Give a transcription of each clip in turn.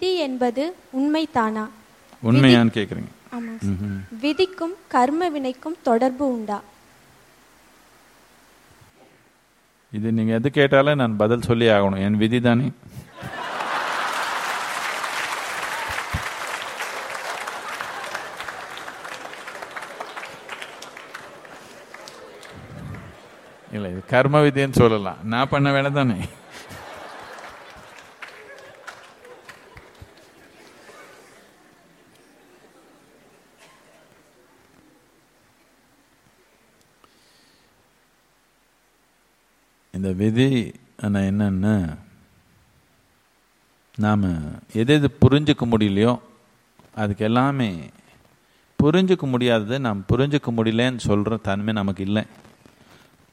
விதி என்பது உண்மைதானா? உண்மையான்னு சார். விதிக்கும் கர்ம வினைக்கும் தொடர்பு உண்டா? இது நீங்கள் எது கேட்டாலும் நான் பதில் சொல்லி ஆகணும். என் விதி தானே? இல்லை இது கர்ம விதின்னு சொல்லலாம். நான் பண்ண வேலை இந்த விதி ஆனால் என்னன்னா நாம் எது எது புரிஞ்சுக்க முடியலையோ அதுக்கு எல்லாமே புரிஞ்சுக்க முடியாதது நாம் புரிஞ்சுக்க முடியலன்னு சொல்கிற தன்மை நமக்கு இல்லை.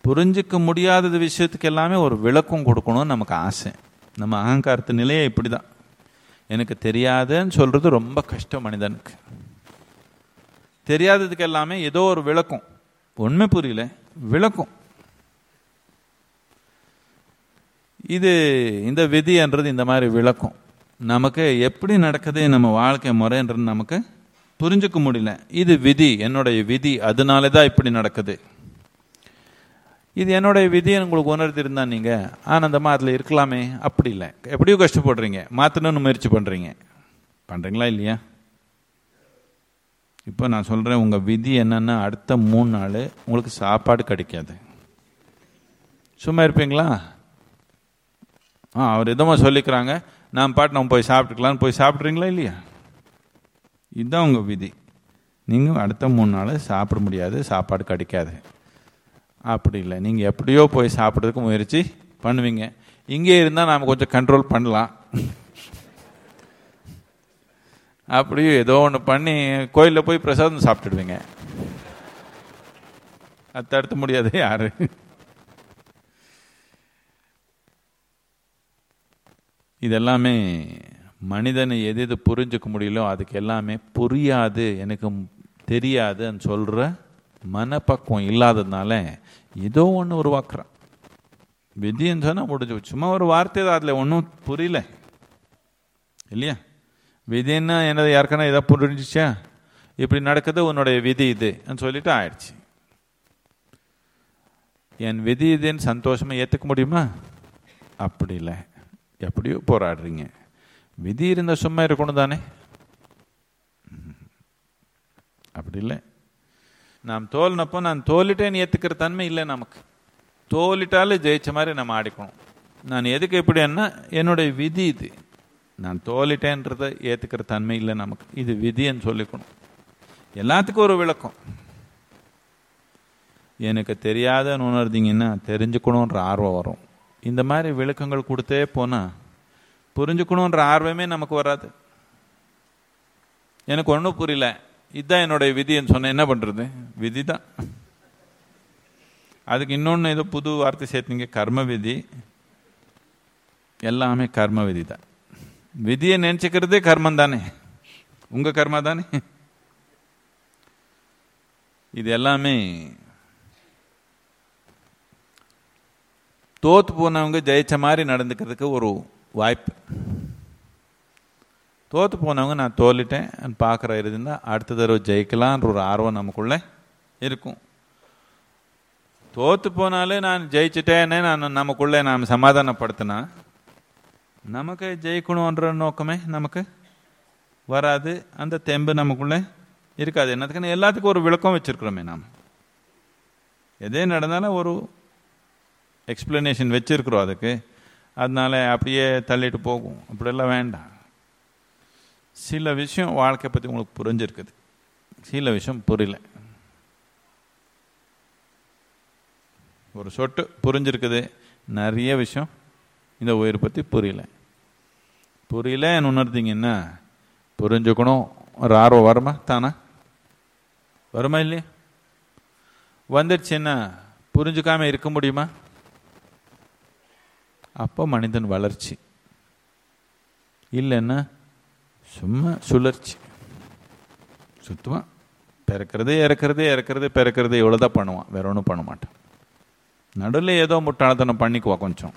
புரிஞ்சிக்க முடியாதது விஷயத்துக்கு எல்லாமே ஒரு விளக்கம் கொடுக்கணும்னு நமக்கு ஆசை. நம்ம அகங்காரத்து நிலையே இப்படி தான் எனக்கு தெரியாதுன்னு சொல்கிறது ரொம்ப கஷ்டம் மனிதனுக்கு. தெரியாததுக்கு எல்லாமே ஏதோ ஒரு விளக்கம். உண்மை புரியல. விளக்கம். இது இந்த விதின்றது இந்த மாதிரி விளக்கம். நமக்கு எப்படி நடக்குது நம்ம வாழ்க்கை முறைன்றது நமக்கு புரிஞ்சுக்க முடியல. இது விதி என்னுடைய விதி அதனால தான் இப்படி நடக்குது. இது என்னுடைய விதியை உங்களுக்கு உணர்த்திருந்தா நீங்கள் ஆனந்தமாக அதில் இருக்கலாமே? அப்படி இல்லை. எப்படியும் கஷ்டப்படுறீங்க. மாற்றணும்னு முயற்சி பண்ணுறீங்க பண்ணுறீங்களா இல்லையா? இப்போ நான் சொல்கிறேன் உங்கள் விதி என்னன்னா அடுத்த மூணு நாள் உங்களுக்கு சாப்பாடு கிடைக்காது. சும்மா இருப்பீங்களா? ஆ அவர் இதமாக சொல்லிக்கிறாங்க. நான் பாட்டு நம்ம போய் சாப்பிட்டுக்கலான்னு போய் சாப்பிட்றீங்களா இல்லையா? இதுதான் உங்கள் விதி. நீங்கள் அடுத்த மூணு நாள் சாப்பிட முடியாது சாப்பாடு கிடைக்காது. அப்படி இல்லை. நீங்கள் எப்படியோ போய் சாப்பிட்றதுக்கு முயற்சி பண்ணுவீங்க. இங்கே இருந்தால் நாம் கொஞ்சம் கண்ட்ரோல் பண்ணலாம். அப்படியே ஏதோ ஒன்று பண்ணி கோயிலில் போய் பிரசாதம் சாப்பிட்டுடுவீங்க. அது தடுத்த முடியாது யாரு? இதெல்லாமே மனிதனை எது எது புரிஞ்சுக்க முடியலோ அதுக்கு எல்லாமே புரியாது எனக்கு தெரியாதுன்னு சொல்கிற மனப்பக்குவம் இல்லாததுனால ஏதோ ஒன்று உருவாக்குறான். விதின்னு சொன்னால் முடிஞ்சு சும்மா ஒரு வார்த்தை தான் அதில் ஒன்றும் புரியல. இல்லையா? விதின்னா என்னது? யாருக்கான எதாவது புரிஞ்சிச்சா? இப்படி நடக்குது உன்னுடைய விதி இது சொல்லிட்டு ஆயிடுச்சு. என் விதி இதுன்னு சந்தோஷமாக ஏற்றுக்க முடியுமா? அப்படி இல்லை. எப்படியோ போராடுறீங்க. விதி இருந்த சும்மா இருக்கணும் தானே அப்படி இல்லை. நாம் தோல்னப்போ நான் தோலிட்டேன்னு ஏற்றுக்கிற தன்மை இல்லை நமக்கு. தோலிட்டாலும் ஜெயிச்ச மாதிரி நம்ம ஆடிக்கணும். நான் எதுக்கு எப்படின்னா என்னுடைய விதி இது. நான் தோலிட்டேன்றதை ஏற்றுக்கிற தன்மை இல்லை நமக்கு. இது விதின்னு சொல்லிக்கணும். எல்லாத்துக்கும் ஒரு விளக்கம். எனக்கு தெரியாதன்னு உணர்ந்தீங்கன்னா தெரிஞ்சுக்கணுன்ற ஆர்வம் வரும். இந்த மாதிரி விளக்கங்கள் கொடுத்தே போனால் புரிஞ்சுக்கணுன்ற ஆர்வமே நமக்கு வராது. எனக்கு ஒன்றும் புரியல. இதுதான் என்னுடைய விதின்னு சொன்ன என்ன பண்ணுறது விதி தான் அதுக்கு இன்னொன்று ஏதோ புது வார்த்தை சேர்த்தீங்க. கர்ம விதி. எல்லாமே கர்ம விதி தான் விதியை நினச்சிக்கிறதே கர்மம் தானே. உங்கள் கர்மா தானே. இது எல்லாமே தோத்து போனவங்க ஜெயிச்ச மாதிரி நடந்துக்கிறதுக்கு ஒரு வாய்ப்பு. தோற்று போனவங்க நான் தோலிட்டேன் பார்க்குற இருந்தால் அடுத்த தடவை ஜெயிக்கலான்ற ஒரு ஆர்வம் நமக்குள்ளே இருக்கும். தோற்று போனாலே நான் ஜெயிச்சிட்டேனே நான் நமக்குள்ளே நாம் சமாதானப்படுத்தினா நமக்கு ஜெயிக்கணுன்ற நோக்கமே நமக்கு வராது. அந்த தெம்பு நமக்குள்ளே இருக்காது. என்னத்துக்குன்னு எல்லாத்துக்கும் ஒரு விளக்கம் வச்சிருக்கிறோமே நாம். எதே நடந்தாலும் ஒரு எக்ஸ்பிளனேஷன் வச்சிருக்கிறோம் அதுக்கு. அதனால அப்படியே தள்ளிட்டு போகும். அப்படியெல்லாம் வேண்டாம். சில விஷயம் வாழ்க்கை பற்றி உங்களுக்கு புரிஞ்சிருக்குது. சில விஷயம் புரியல. ஒரு சொட்டு புரிஞ்சிருக்குது. நிறைய விஷயம் இந்த உயிர் பற்றி புரியல. புரியலன்னு உணர்ந்தீங்கன்னா புரிஞ்சுக்கணும். ஒரு ஆர்வம் வருமா? தானா? வருமா இல்லையா? வந்துடுச்சுன்னா புரிஞ்சுக்காம இருக்க முடியுமா? அப்போ மனிதன் வளர்ச்சி. இல்லைன்னா சும்மா சுழற்சி. சுற்றுவான் பிறக்கிறது இறக்கிறது இறக்கிறது பிறக்கிறது இவ்வளோதான் பண்ணுவான். வேற ஒன்றும் பண்ண மாட்டான். நடுவில் ஏதோ முட்டாளத்தனம் பண்ணிக்குவா கொஞ்சம்.